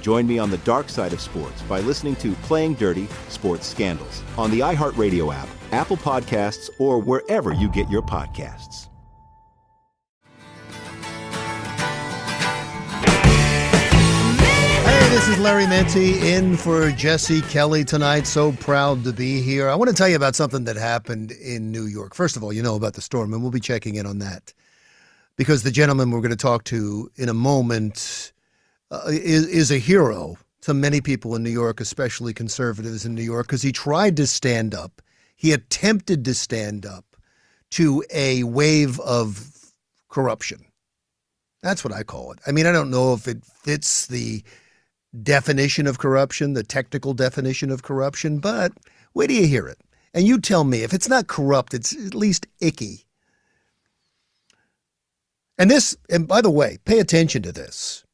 Join me on the dark side of sports by listening to Playing Dirty Sports Scandals on the iHeartRadio app, Apple Podcasts, or wherever you get your podcasts. Hey, this is Larry Mendte in for Jesse Kelly tonight. So proud to be here. I want to tell you about something that happened in New York. First of all, you know about the storm, and we'll be checking in on that because the gentleman we're going to talk to in a moment uh, is, is a hero to many people in New York, especially conservatives in New York, because he tried to stand up. He attempted to stand up to a wave of corruption. That's what I call it. I mean, I don't know if it fits the definition of corruption, the technical definition of corruption, but wait till you hear it. And you tell me if it's not corrupt, it's at least icky. And this, and by the way, pay attention to this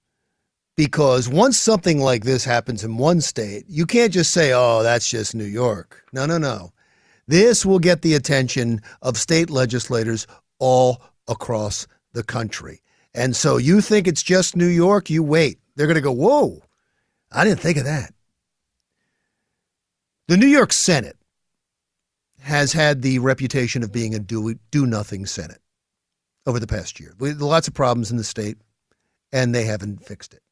because once something like this happens in one state, you can't just say, oh, that's just New York. No, no, no. This will get the attention of state legislators all across the country. And so you think it's just New York, you wait. They're going to go, whoa, I didn't think of that. The New York Senate has had the reputation of being a do, do nothing Senate over the past year. Lots of problems in the state, and they haven't fixed it.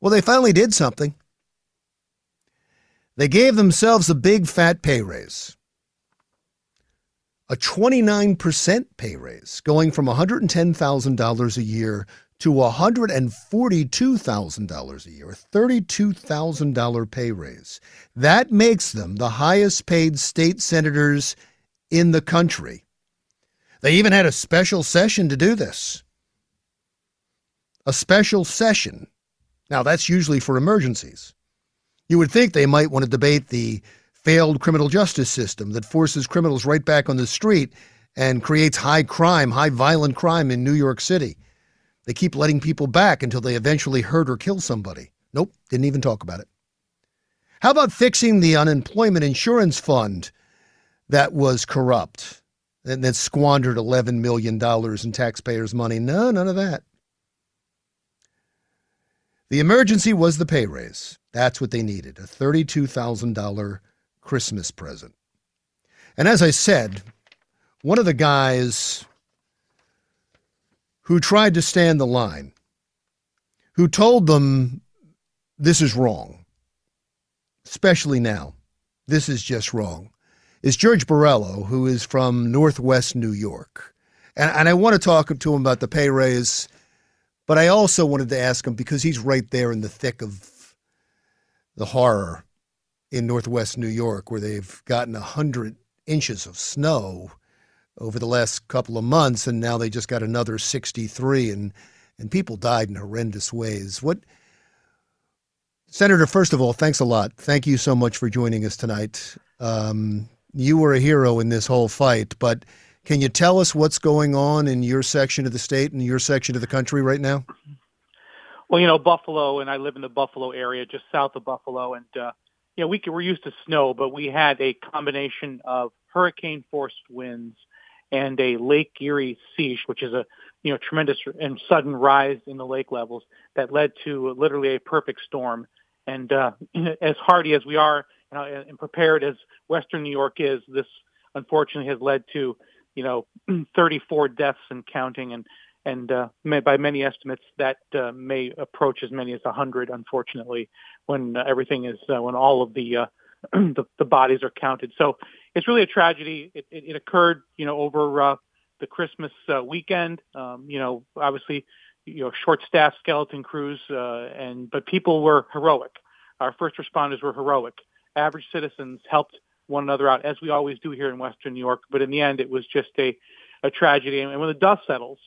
Well, they finally did something. They gave themselves a big fat pay raise. A 29% pay raise, going from $110,000 a year to $142,000 a year, a $32,000 pay raise. That makes them the highest paid state senators in the country. They even had a special session to do this. A special session now, that's usually for emergencies. You would think they might want to debate the failed criminal justice system that forces criminals right back on the street and creates high crime, high violent crime in New York City. They keep letting people back until they eventually hurt or kill somebody. Nope, didn't even talk about it. How about fixing the unemployment insurance fund that was corrupt and that squandered $11 million in taxpayers' money? No, none of that. The emergency was the pay raise. That's what they needed a $32,000 Christmas present. And as I said, one of the guys who tried to stand the line, who told them this is wrong, especially now, this is just wrong, is George Borrello, who is from Northwest New York. And, and I want to talk to him about the pay raise, but I also wanted to ask him because he's right there in the thick of the horror in Northwest New York, where they've gotten a hundred inches of snow over the last couple of months, and now they just got another 63, and and people died in horrendous ways. What, Senator? First of all, thanks a lot. Thank you so much for joining us tonight. Um, you were a hero in this whole fight, but can you tell us what's going on in your section of the state and your section of the country right now? Well, you know, Buffalo, and I live in the Buffalo area, just south of Buffalo, and uh, you know, we we're used to snow, but we had a combination of hurricane force winds and a Lake Erie seiche, which is a you know tremendous and sudden rise in the lake levels that led to literally a perfect storm. And uh, as hardy as we are you know, and prepared as Western New York is, this unfortunately has led to you know 34 deaths and counting, and and uh, by many estimates that uh, may approach as many as 100. Unfortunately, when uh, everything is uh, when all of the, uh, the the bodies are counted, so it's really a tragedy. It, it, it occurred, you know, over uh, the Christmas uh, weekend. Um, you know, obviously, you know, short-staffed skeleton crews, uh, and but people were heroic. Our first responders were heroic. Average citizens helped one another out, as we always do here in Western New York. But in the end, it was just a a tragedy. And when the dust settles,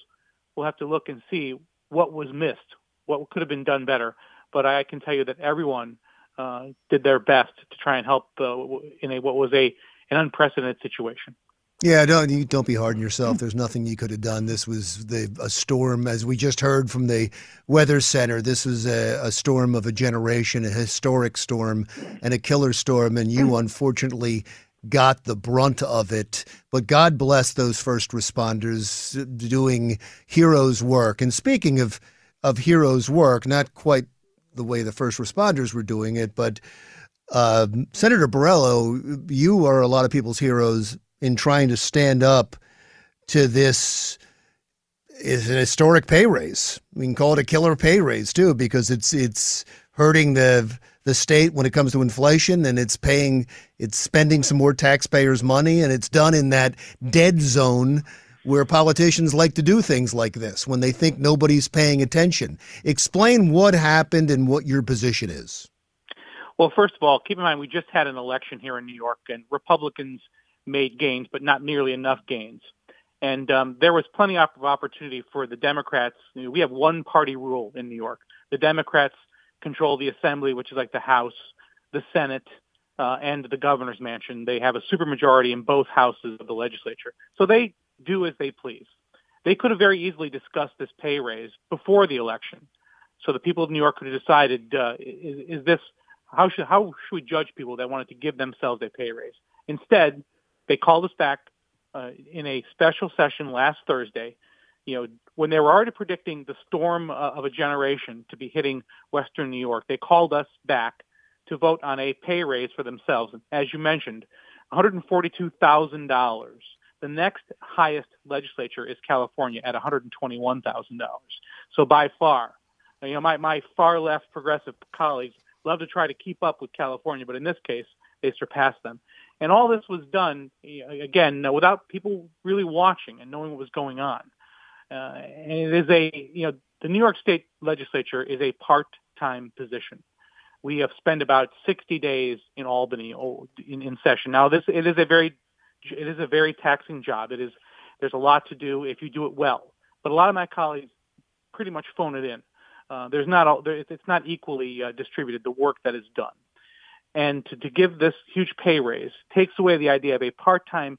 we'll have to look and see what was missed, what could have been done better. But I can tell you that everyone uh, did their best to try and help uh, in a, what was a an unprecedented situation. Yeah, don't you don't be hard on yourself. There's nothing you could have done. This was the a storm, as we just heard from the weather center. This was a, a storm of a generation, a historic storm, and a killer storm. And you, unfortunately, got the brunt of it. But God bless those first responders doing heroes' work. And speaking of of heroes' work, not quite the way the first responders were doing it, but uh, Senator Borrello, you are a lot of people's heroes in trying to stand up to this is an historic pay raise. We can call it a killer pay raise too, because it's it's hurting the the state when it comes to inflation, and it's paying it's spending some more taxpayers' money, and it's done in that dead zone where politicians like to do things like this when they think nobody's paying attention. Explain what happened and what your position is. Well, first of all, keep in mind we just had an election here in New York, and Republicans made gains, but not nearly enough gains. And um, there was plenty of opportunity for the Democrats. You know, we have one party rule in New York. The Democrats control the assembly, which is like the House, the Senate, uh, and the governor's mansion. They have a supermajority in both houses of the legislature. So they do as they please. They could have very easily discussed this pay raise before the election. So the people of New York could have decided, uh, is, is this how should how should we judge people that wanted to give themselves a pay raise? Instead, they called us back uh, in a special session last Thursday. You know, when they were already predicting the storm uh, of a generation to be hitting Western New York, they called us back to vote on a pay raise for themselves. As you mentioned, $142,000. The next highest legislature is California at $121,000. So by far, you know, my, my far left progressive colleagues love to try to keep up with California, but in this case, they surpassed them. And all this was done, again, without people really watching and knowing what was going on. Uh, and it is a, you know, the New York State legislature is a part-time position. We have spent about 60 days in Albany oh, in, in session. Now, this it is a very, it is a very taxing job. It is, there's a lot to do if you do it well. But a lot of my colleagues pretty much phone it in. Uh, there's not all, there, it's not equally uh, distributed the work that is done, and to, to give this huge pay raise takes away the idea of a part-time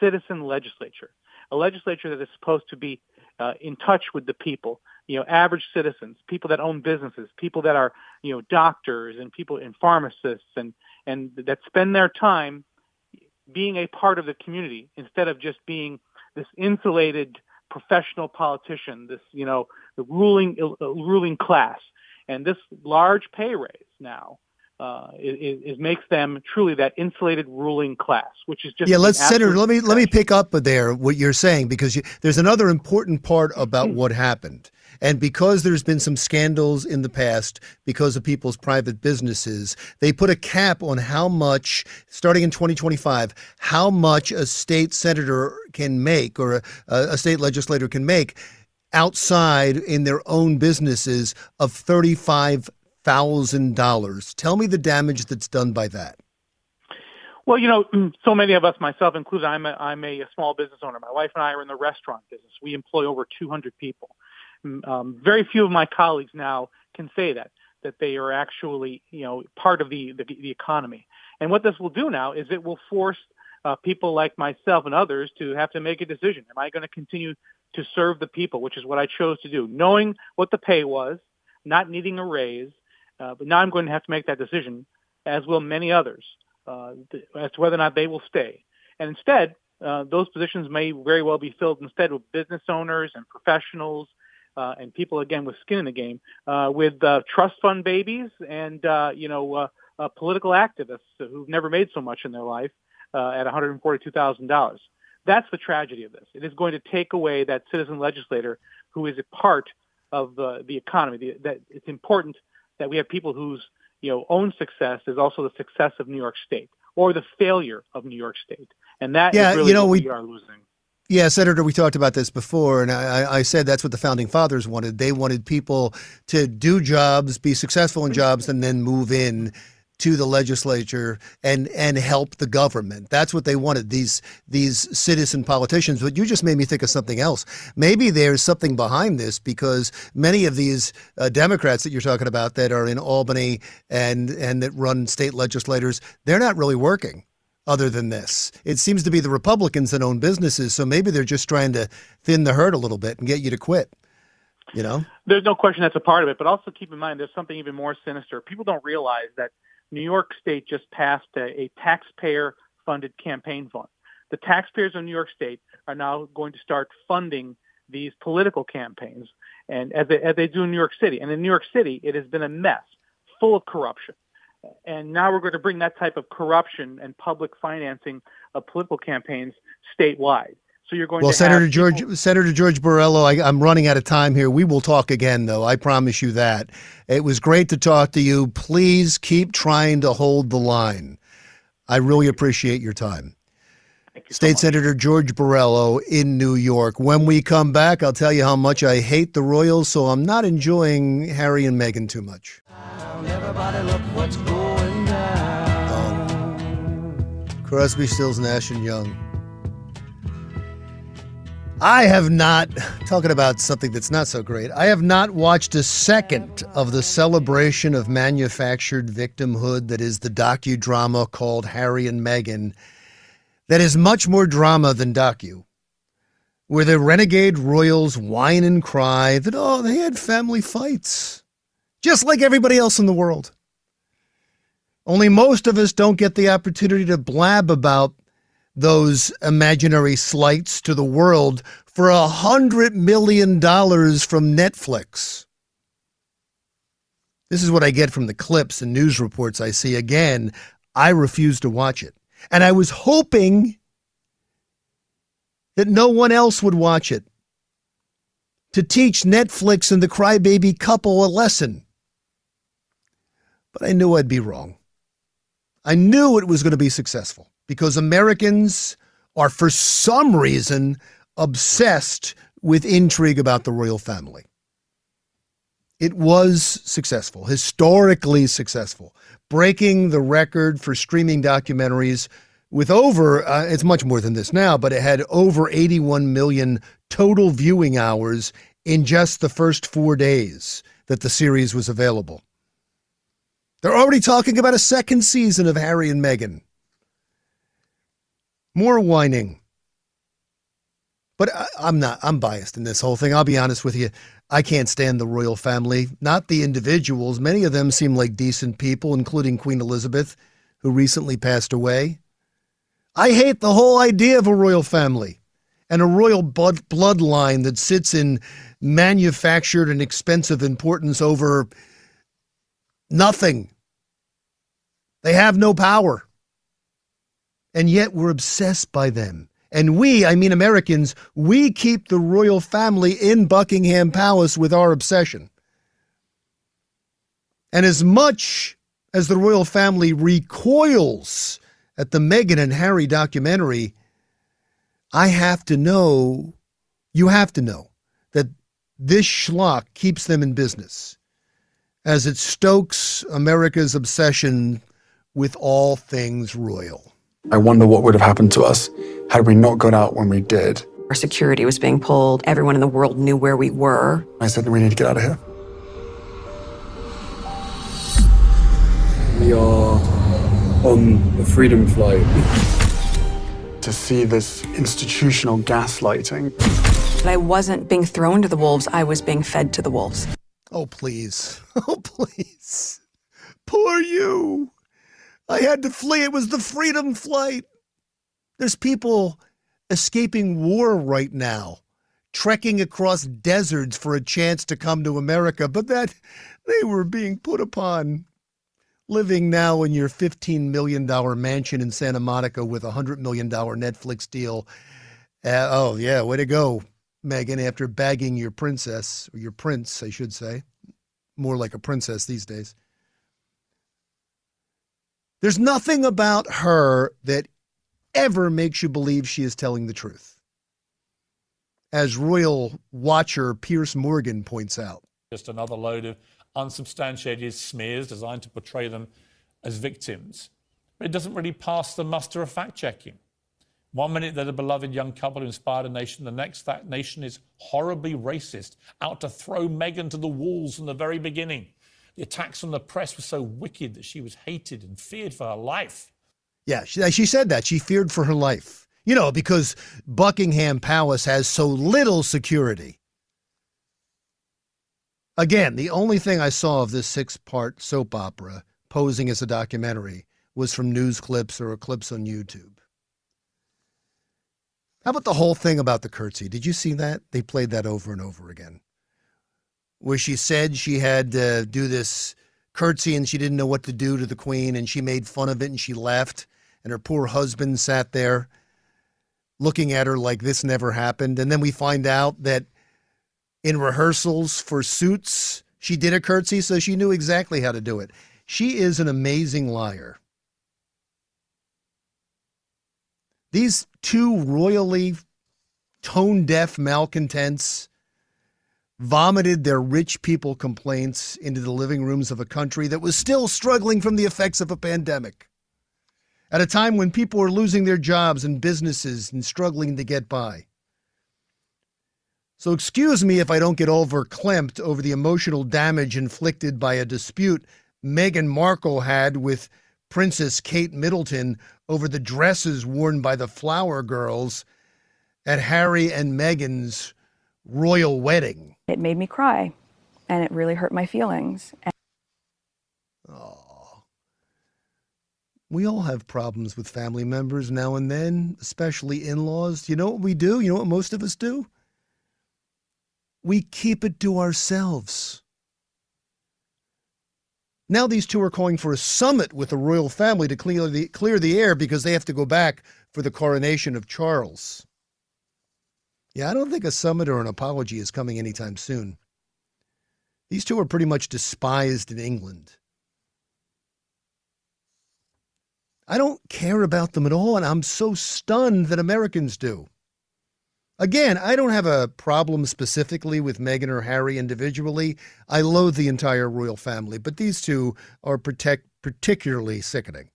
citizen legislature, a legislature that is supposed to be uh, in touch with the people, you know, average citizens, people that own businesses, people that are you know doctors and people and pharmacists and and that spend their time being a part of the community instead of just being this insulated professional politician, this, you know, the ruling, uh, ruling class. And this large pay raise now uh, is, makes them truly that insulated ruling class, which is just yeah. Let's Senator, let me let me pick up there what you're saying because you, there's another important part about mm-hmm. what happened. And because there's been some scandals in the past because of people's private businesses, they put a cap on how much, starting in 2025, how much a state senator can make or a, a state legislator can make outside in their own businesses of $35,000. Tell me the damage that's done by that. Well, you know, so many of us, myself included, I'm a, I'm a small business owner. My wife and I are in the restaurant business. We employ over 200 people. Um, very few of my colleagues now can say that that they are actually you know part of the the, the economy. And what this will do now is it will force uh, people like myself and others to have to make a decision. Am I going to continue to serve the people, which is what I chose to do, knowing what the pay was, not needing a raise, uh, but now I'm going to have to make that decision, as will many others, uh, as to whether or not they will stay. And instead, uh, those positions may very well be filled instead with business owners and professionals uh, and people again with skin in the game, uh, with uh, trust fund babies and uh, you know uh, uh, political activists who've never made so much in their life uh, at $142,000. That's the tragedy of this. It is going to take away that citizen legislator who is a part of the economy. The, that it's important that we have people whose you know own success is also the success of New York State or the failure of New York State, and that yeah, really you know, we, we are losing. Yeah, Senator, we talked about this before, and I, I, said that's what the founding fathers wanted. They wanted people to do jobs, be successful in jobs, and then move in to the legislature and and help the government. That's what they wanted. These these citizen politicians. But you just made me think of something else. Maybe there's something behind this because many of these uh, Democrats that you're talking about that are in Albany and and that run state legislators, they're not really working other than this. It seems to be the Republicans that own businesses, so maybe they're just trying to thin the herd a little bit and get you to quit. You know? There's no question that's a part of it, but also keep in mind there's something even more sinister. People don't realize that New York State just passed a, a taxpayer funded campaign fund. The taxpayers of New York State are now going to start funding these political campaigns and as they, as they do in New York City. And in New York City, it has been a mess, full of corruption and now we're going to bring that type of corruption and public financing of political campaigns statewide. So you're going well, to Senator George people- Senator George Borrello. I, I'm running out of time here. We will talk again, though. I promise you that. It was great to talk to you. Please keep trying to hold the line. I really appreciate your time. State so Senator George Borrello in New York. When we come back, I'll tell you how much I hate the Royals, so I'm not enjoying Harry and Meghan too much. Crosby, Stills, Nash, and Young. I have not, talking about something that's not so great, I have not watched a second of the celebration of manufactured victimhood that is the docudrama called Harry and Meghan, that is much more drama than docu, where the renegade royals whine and cry that, oh, they had family fights, just like everybody else in the world. Only most of us don't get the opportunity to blab about those imaginary slights to the world for a hundred million dollars from Netflix. This is what I get from the clips and news reports I see. Again, I refuse to watch it. And I was hoping that no one else would watch it to teach Netflix and the crybaby couple a lesson. But I knew I'd be wrong. I knew it was going to be successful because Americans are, for some reason, obsessed with intrigue about the royal family. It was successful, historically successful, breaking the record for streaming documentaries with over, uh, it's much more than this now, but it had over 81 million total viewing hours in just the first four days that the series was available. They're already talking about a second season of Harry and Meghan. More whining. But I, I'm not, I'm biased in this whole thing. I'll be honest with you. I can't stand the royal family, not the individuals. Many of them seem like decent people, including Queen Elizabeth, who recently passed away. I hate the whole idea of a royal family and a royal blood bloodline that sits in manufactured and expensive importance over nothing They have no power. And yet we're obsessed by them. And we, I mean Americans, we keep the royal family in Buckingham Palace with our obsession. And as much as the royal family recoils at the Meghan and Harry documentary, I have to know, you have to know, that this schlock keeps them in business as it stokes America's obsession with all things royal. I wonder what would have happened to us had we not got out when we did. Our security was being pulled. Everyone in the world knew where we were. I said, we need to get out of here. We are on the Freedom Flight. to see this institutional gaslighting. But I wasn't being thrown to the wolves, I was being fed to the wolves. Oh, please. Oh, please. Poor you. I had to flee. It was the freedom flight. There's people escaping war right now, trekking across deserts for a chance to come to America, but that they were being put upon. Living now in your $15 million mansion in Santa Monica with a $100 million Netflix deal. Uh, oh, yeah, way to go, Meghan, after bagging your princess, or your prince, I should say. More like a princess these days. There's nothing about her that ever makes you believe she is telling the truth. As royal watcher Piers Morgan points out. Just another load of unsubstantiated smears designed to portray them as victims. But it doesn't really pass the muster of fact checking. One minute they're the beloved young couple who inspired a nation, the next that nation is horribly racist, out to throw Meghan to the walls from the very beginning. The attacks on the press were so wicked that she was hated and feared for her life. Yeah, she, she said that. She feared for her life. You know, because Buckingham Palace has so little security. Again, the only thing I saw of this six part soap opera posing as a documentary was from news clips or clips on YouTube. How about the whole thing about the curtsy? Did you see that? They played that over and over again. Where she said she had to do this curtsy and she didn't know what to do to the queen and she made fun of it and she left and her poor husband sat there looking at her like this never happened. And then we find out that in rehearsals for suits, she did a curtsy, so she knew exactly how to do it. She is an amazing liar. These two royally tone deaf malcontents vomited their rich people complaints into the living rooms of a country that was still struggling from the effects of a pandemic. At a time when people were losing their jobs and businesses and struggling to get by. So, excuse me if I don't get overclamped over the emotional damage inflicted by a dispute Meghan Markle had with Princess Kate Middleton over the dresses worn by the flower girls at Harry and Meghan's royal wedding. It made me cry, and it really hurt my feelings. Oh. We all have problems with family members now and then, especially in laws. You know what we do? You know what most of us do? we keep it to ourselves. Now these two are calling for a summit with the royal family to clear the, clear the air because they have to go back for the coronation of Charles. Yeah, I don't think a summit or an apology is coming anytime soon. These two are pretty much despised in England. I don't care about them at all, and I'm so stunned that Americans do. Again, I don't have a problem specifically with Meghan or Harry individually. I loathe the entire royal family, but these two are protect, particularly sickening.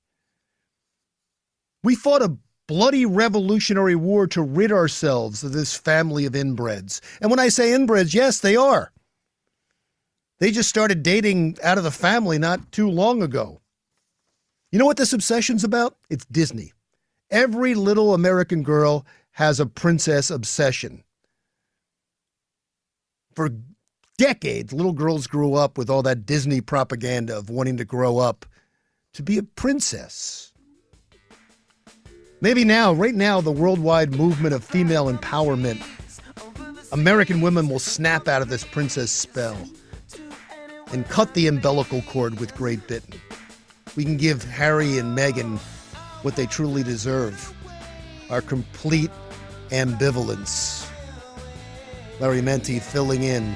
We fought a bloody revolutionary war to rid ourselves of this family of inbreds. And when I say inbreds, yes, they are. They just started dating out of the family not too long ago. You know what this obsession's about? It's Disney. Every little American girl has a princess obsession. For decades, little girls grew up with all that Disney propaganda of wanting to grow up to be a princess. Maybe now, right now, the worldwide movement of female empowerment, American women will snap out of this princess spell and cut the umbilical cord with Great Britain. we can give Harry and Meghan what they truly deserve our complete ambivalence. Larry Mendte filling in.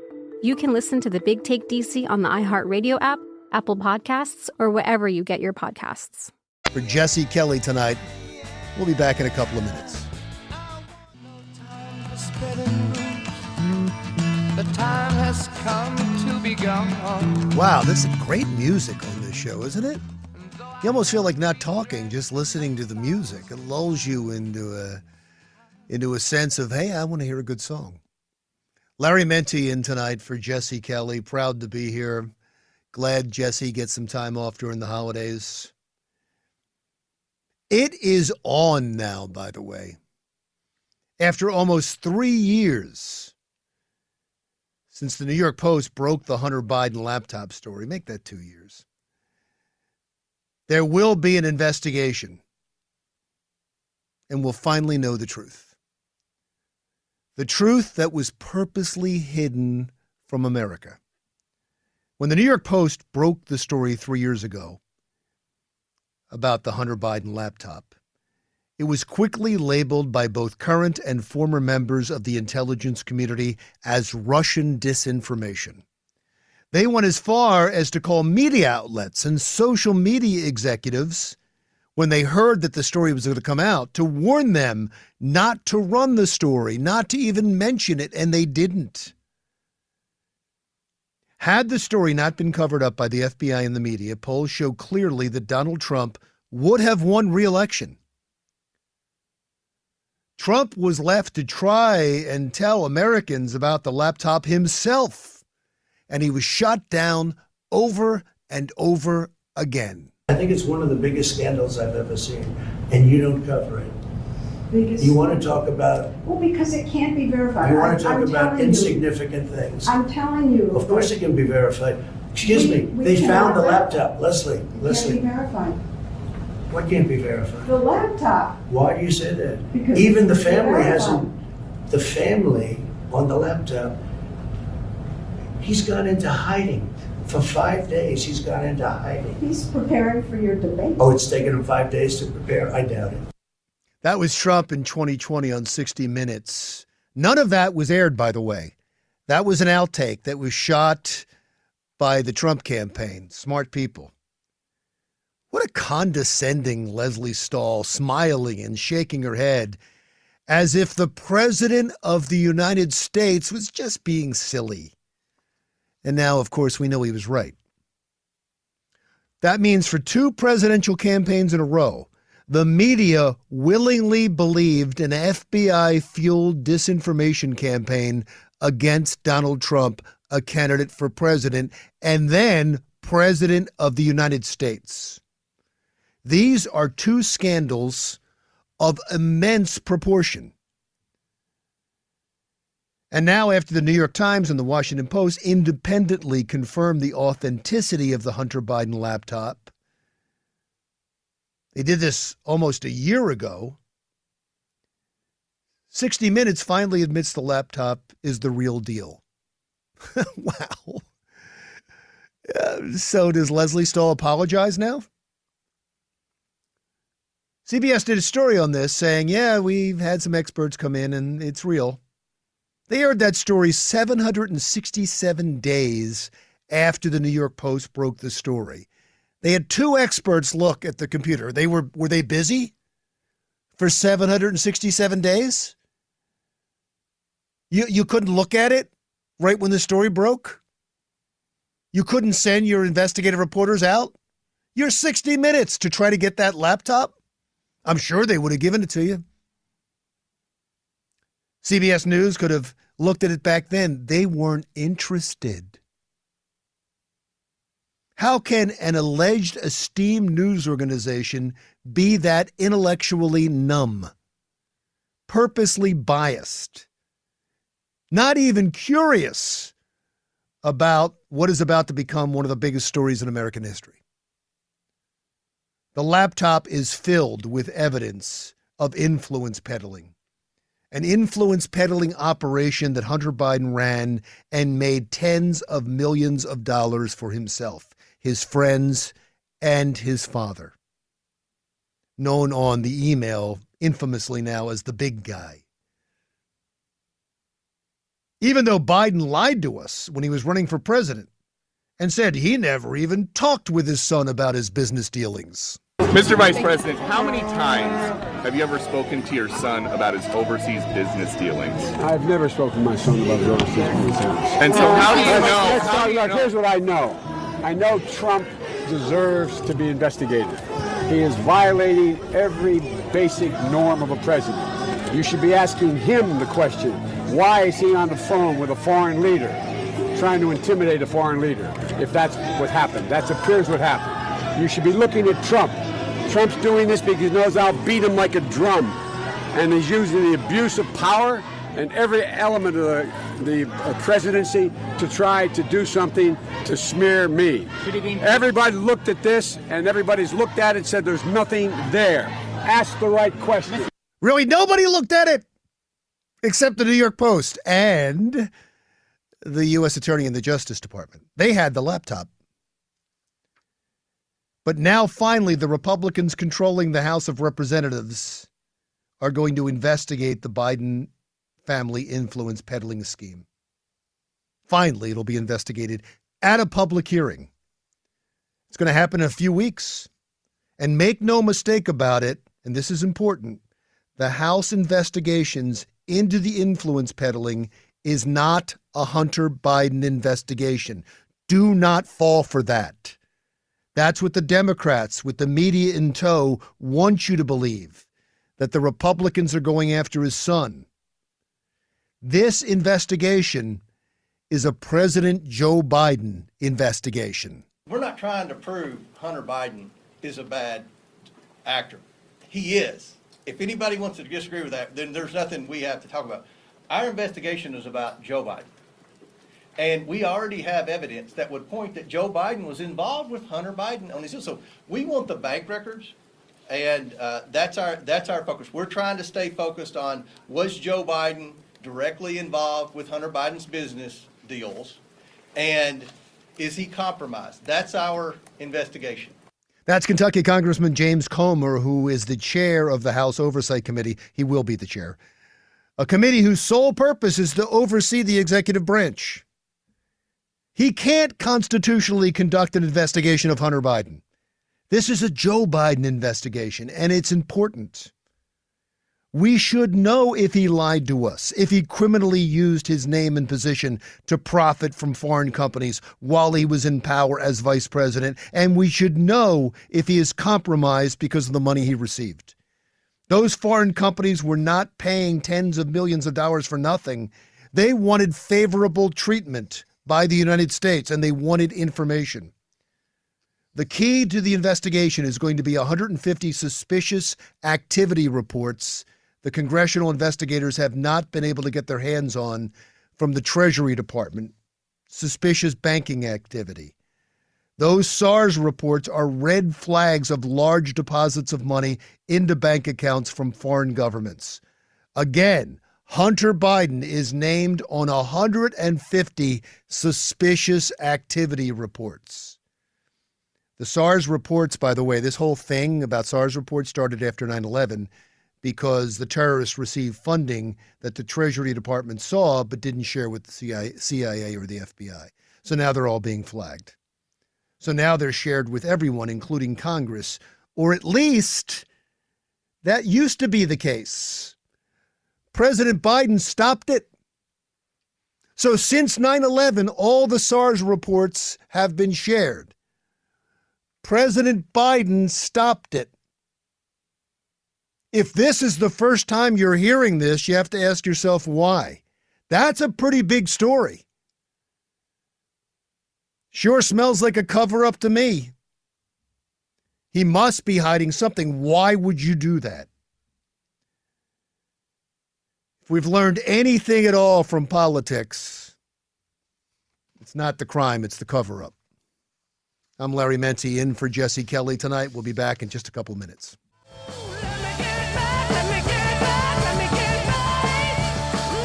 you can listen to the Big Take DC on the iHeartRadio app Apple Podcasts, or wherever you get your podcasts. For Jesse Kelly tonight, we'll be back in a couple of minutes. Wow, this is great music on this show, isn't it? You almost feel like not talking, just listening to the music. It lulls you into a into a sense of, hey, I want to hear a good song. Larry Mendte in tonight for Jesse Kelly. Proud to be here. Glad Jesse gets some time off during the holidays. It is on now, by the way. After almost three years since the New York Post broke the Hunter Biden laptop story, make that two years, there will be an investigation and we'll finally know the truth. The truth that was purposely hidden from America. When the New York Post broke the story three years ago about the Hunter Biden laptop, it was quickly labeled by both current and former members of the intelligence community as Russian disinformation. They went as far as to call media outlets and social media executives when they heard that the story was going to come out to warn them not to run the story, not to even mention it, and they didn't. Had the story not been covered up by the FBI and the media, polls show clearly that Donald Trump would have won re election. Trump was left to try and tell Americans about the laptop himself, and he was shot down over and over again. I think it's one of the biggest scandals I've ever seen, and you don't cover it. Because, You want to talk about, well, because it can't be verified. you want to talk I'm about telling you. insignificant things. I'm telling you. Of course it can be verified. Excuse We- me, we they found the cannot- laptop. Lesley, It can't be Lesley, verified. what can't be verified? The laptop. Why do you say that? Because Even the it's family verified. hasn't, the family on the laptop, he's gone into hiding. For five days, he's gone into hiding. He's preparing for your debate. Oh, it's taken him five days to prepare? I doubt it. That was Trump in 2020 on 60 Minutes. None of that was aired, by the way. That was an outtake that was shot by the Trump campaign. Smart people. What a condescending Lesley Stahl, smiling and shaking her head as if the President of the United States was just being silly. And now, of course, we know he was right. That means for two presidential campaigns in a row, the media willingly believed an FBI fueled disinformation campaign against Donald Trump, a candidate for president, and then president of the United States. These are two scandals of immense proportion. And now, after the New York Times and the Washington Post independently confirmed the authenticity of the Hunter Biden laptop, they did this almost a year ago. 60 Minutes finally admits the laptop is the real deal. wow. Uh, so, does Lesley Stahl apologize now? CBS did a story on this saying, yeah, we've had some experts come in and it's real. They aired that story 767 days after the New York Post broke the story. They had two experts look at the computer. They were were they busy for 767 days? You you couldn't look at it right when the story broke? You couldn't send your investigative reporters out? Your 60 minutes to try to get that laptop? I'm sure they would have given it to you. CBS News could have looked at it back then. They weren't interested. How can an alleged esteemed news organization be that intellectually numb, purposely biased, not even curious about what is about to become one of the biggest stories in American history? The laptop is filled with evidence of influence peddling an influence peddling operation that Hunter Biden ran and made tens of millions of dollars for himself, his friends, and his father. Known on the email infamously now as the big guy. Even though Biden lied to us when he was running for president and said he never even talked with his son about his business dealings. Mr. Vice President, how many times have you ever spoken to your son about his overseas business dealings? I've never spoken to my son about his overseas business dealings. And so how do you Let's- know- let's talk about- know- Here's what I know. I know Trump deserves to be investigated. He is violating every basic norm of a president. You should be asking him the question, why is he on the phone with a foreign leader, trying to intimidate a foreign leader, if that's what happened. That appears what happened. You should be looking at Trump. Trump's doing this because he knows I'll beat him like a drum. And he's using the abuse of power and every element of the, the uh, presidency to try to do something to smear me. Everybody looked at this and everybody's looked at it and said there's nothing there. Ask the right question. Really, nobody looked at it except the New York Post and the U.S. Attorney and the Justice Department. They had the laptop. But now, finally, the Republicans controlling the House of Representatives are going to investigate the Biden family influence peddling scheme. Finally, it'll be investigated at a public hearing. It's going to happen in a few weeks. And make no mistake about it, and this is important the House investigations into the influence peddling is not a Hunter Biden investigation. Do not fall for that. That's what the Democrats, with the media in tow, want you to believe that the Republicans are going after his son. This investigation is a President Joe Biden investigation. We're not trying to prove Hunter Biden is a bad actor. He is. If anybody wants to disagree with that, then there's nothing we have to talk about. Our investigation is about Joe Biden. And we already have evidence that would point that Joe Biden was involved with Hunter Biden on these. So we want the bank records, and uh, that's our that's our focus. We're trying to stay focused on was Joe Biden directly involved with Hunter Biden's business deals, and is he compromised? That's our investigation. That's Kentucky Congressman James Comer, who is the chair of the House Oversight Committee. He will be the chair. A committee whose sole purpose is to oversee the executive branch. He can't constitutionally conduct an investigation of Hunter Biden. This is a Joe Biden investigation, and it's important. We should know if he lied to us, if he criminally used his name and position to profit from foreign companies while he was in power as vice president, and we should know if he is compromised because of the money he received. Those foreign companies were not paying tens of millions of dollars for nothing. They wanted favorable treatment by the United States and they wanted information. The key to the investigation is going to be 150 suspicious activity reports the congressional investigators have not been able to get their hands on from the Treasury Department. Suspicious banking activity. Those SARS reports are red flags of large deposits of money into bank accounts from foreign governments. Again, Hunter Biden is named on 150 suspicious activity reports. The SARS reports, by the way, this whole thing about SARS reports started after 9 11 because the terrorists received funding that the Treasury Department saw but didn't share with the CIA, CIA or the FBI. So now they're all being flagged. So now they're shared with everyone, including Congress, or at least that used to be the case. President Biden stopped it. So since 9 11, all the SARS reports have been shared. President Biden stopped it. If this is the first time you're hearing this, you have to ask yourself why. That's a pretty big story. Sure smells like a cover up to me. He must be hiding something. Why would you do that? If we've learned anything at all from politics, it's not the crime, it's the cover up. I'm Larry Mendte in for Jesse Kelly tonight. We'll be back in just a couple minutes.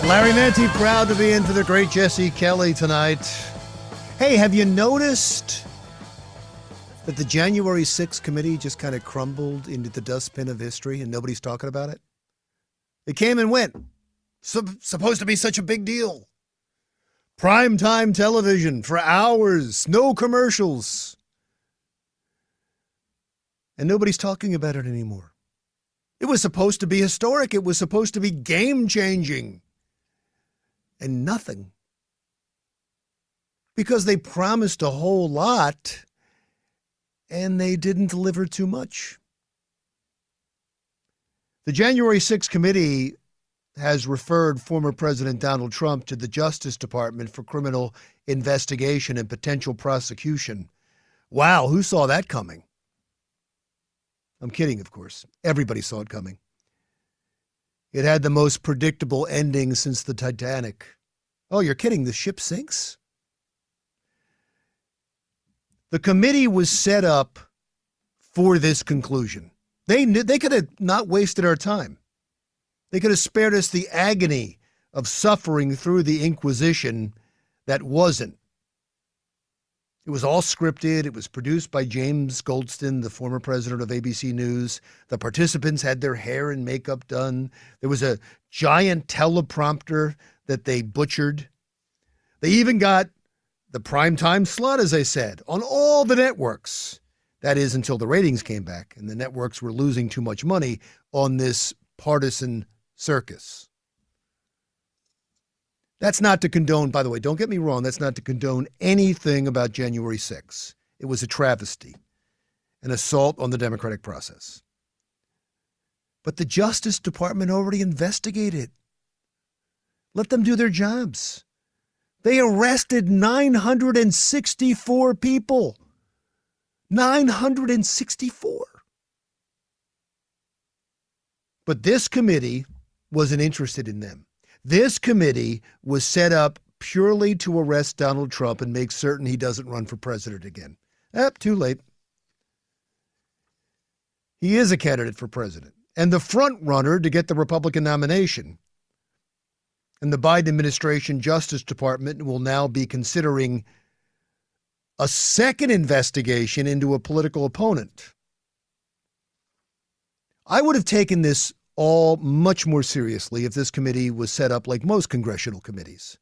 Larry Mendte, proud to be in for the great Jesse Kelly tonight. Hey, have you noticed that the January 6th committee just kind of crumbled into the dustbin of history and nobody's talking about it? It came and went. Sup- supposed to be such a big deal. Prime time television for hours, no commercials. And nobody's talking about it anymore. It was supposed to be historic, it was supposed to be game changing and nothing. Because they promised a whole lot and they didn't deliver too much. The January 6th committee has referred former President Donald Trump to the Justice Department for criminal investigation and potential prosecution. Wow, who saw that coming? I'm kidding, of course. Everybody saw it coming. It had the most predictable ending since the Titanic. Oh, you're kidding. The ship sinks? The committee was set up for this conclusion. They knew, they could have not wasted our time. They could have spared us the agony of suffering through the Inquisition that wasn't. It was all scripted. It was produced by James Goldston, the former president of ABC News. The participants had their hair and makeup done. There was a giant teleprompter that they butchered. They even got the primetime slot, as I said, on all the networks. That is until the ratings came back and the networks were losing too much money on this partisan circus. That's not to condone, by the way, don't get me wrong, that's not to condone anything about January 6th. It was a travesty, an assault on the democratic process. But the Justice Department already investigated. Let them do their jobs. They arrested 964 people. 964. But this committee wasn't interested in them. This committee was set up purely to arrest Donald Trump and make certain he doesn't run for president again. Up, too late. He is a candidate for president and the front runner to get the Republican nomination. And the Biden administration Justice Department will now be considering a second investigation into a political opponent. I would have taken this all much more seriously if this committee was set up like most congressional committees.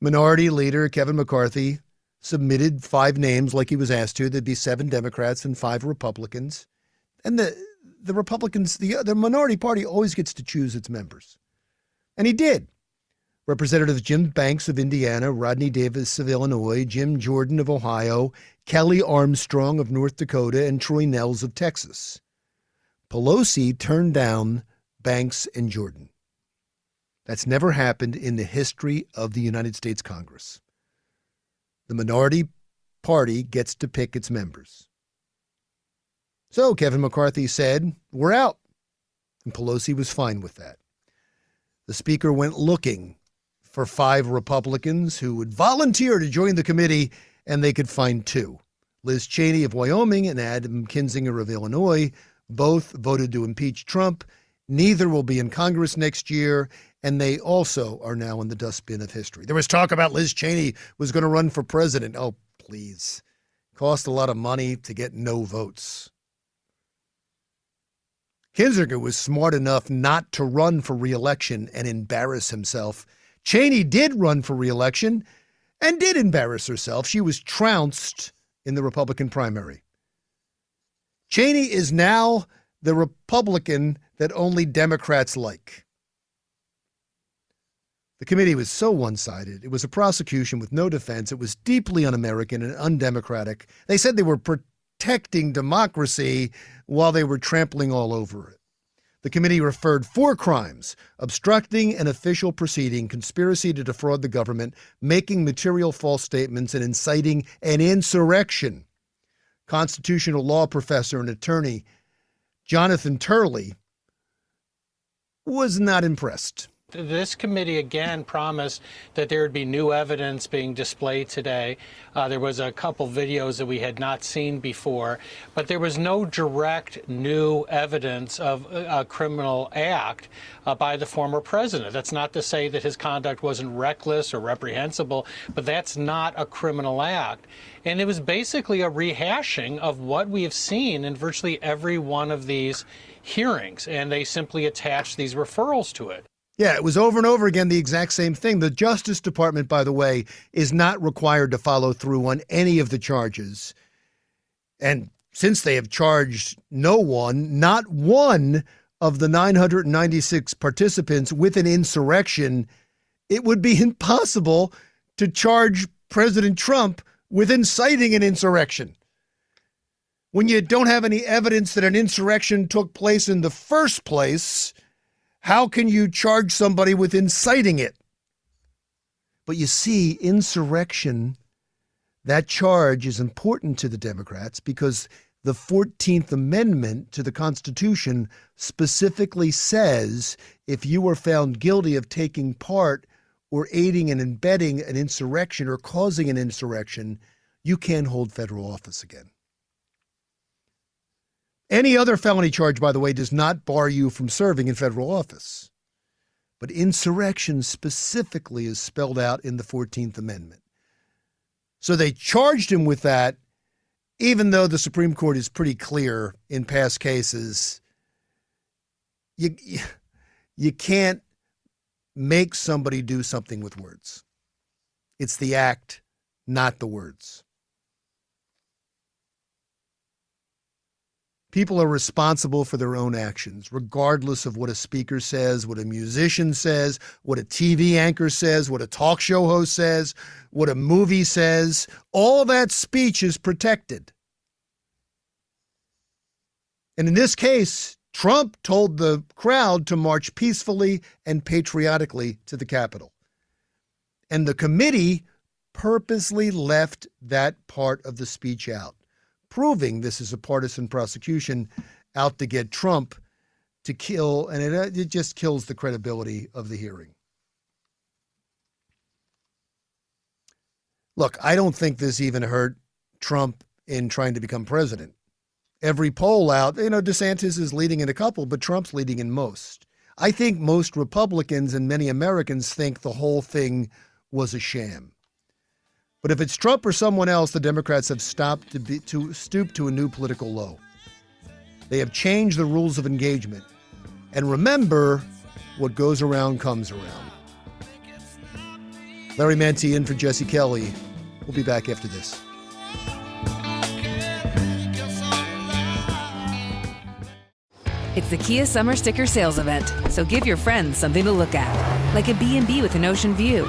Minority Leader Kevin McCarthy submitted five names like he was asked to. There'd be seven Democrats and five Republicans. And the, the Republicans, the, the minority party always gets to choose its members. And he did. Representative Jim Banks of Indiana, Rodney Davis of Illinois, Jim Jordan of Ohio, Kelly Armstrong of North Dakota, and Troy Nehls of Texas. Pelosi turned down Banks and Jordan. That's never happened in the history of the United States Congress. The minority party gets to pick its members. So Kevin McCarthy said, We're out. And Pelosi was fine with that. The Speaker went looking for five Republicans who would volunteer to join the committee, and they could find two Liz Cheney of Wyoming and Adam Kinzinger of Illinois. Both voted to impeach Trump. Neither will be in Congress next year, and they also are now in the dustbin of history. There was talk about Liz Cheney was going to run for president. Oh, please. Cost a lot of money to get no votes. Kinzinger was smart enough not to run for reelection and embarrass himself. Cheney did run for reelection and did embarrass herself. She was trounced in the Republican primary. Cheney is now the Republican that only Democrats like. The committee was so one sided. It was a prosecution with no defense. It was deeply un American and undemocratic. They said they were protecting democracy while they were trampling all over it. The committee referred four crimes obstructing an official proceeding, conspiracy to defraud the government, making material false statements, and inciting an insurrection. Constitutional law professor and attorney Jonathan Turley was not impressed. This committee again promised that there would be new evidence being displayed today. Uh, there was a couple videos that we had not seen before, but there was no direct new evidence of a criminal act uh, by the former president. That's not to say that his conduct wasn't reckless or reprehensible, but that's not a criminal act. And it was basically a rehashing of what we have seen in virtually every one of these hearings, and they simply attached these referrals to it. Yeah, it was over and over again the exact same thing. The Justice Department, by the way, is not required to follow through on any of the charges. And since they have charged no one, not one of the 996 participants with an insurrection, it would be impossible to charge President Trump with inciting an insurrection. When you don't have any evidence that an insurrection took place in the first place, how can you charge somebody with inciting it? But you see, insurrection, that charge is important to the Democrats because the 14th Amendment to the Constitution specifically says if you are found guilty of taking part or aiding and abetting an insurrection or causing an insurrection, you can't hold federal office again. Any other felony charge, by the way, does not bar you from serving in federal office. But insurrection specifically is spelled out in the 14th Amendment. So they charged him with that, even though the Supreme Court is pretty clear in past cases. You, you can't make somebody do something with words. It's the act, not the words. People are responsible for their own actions, regardless of what a speaker says, what a musician says, what a TV anchor says, what a talk show host says, what a movie says. All that speech is protected. And in this case, Trump told the crowd to march peacefully and patriotically to the Capitol. And the committee purposely left that part of the speech out, proving this is a partisan prosecution out to get Trump to kill, and it, uh, it just kills the credibility of the hearing. Look, I don't think this even hurt Trump in trying to become president. Every poll out, you know, DeSantis is leading in a couple, but Trump's leading in most. I think most Republicans and many Americans think the whole thing was a sham. But if it's Trump or someone else, the Democrats have stopped to, be, to stoop to a new political low. They have changed the rules of engagement. And remember, what goes around comes around. Larry Mendte in for Jesse Kelly. We'll be back after this. It's the Kia Summer Sticker Sales Event, so give your friends something to look at, like a B&B with an ocean view,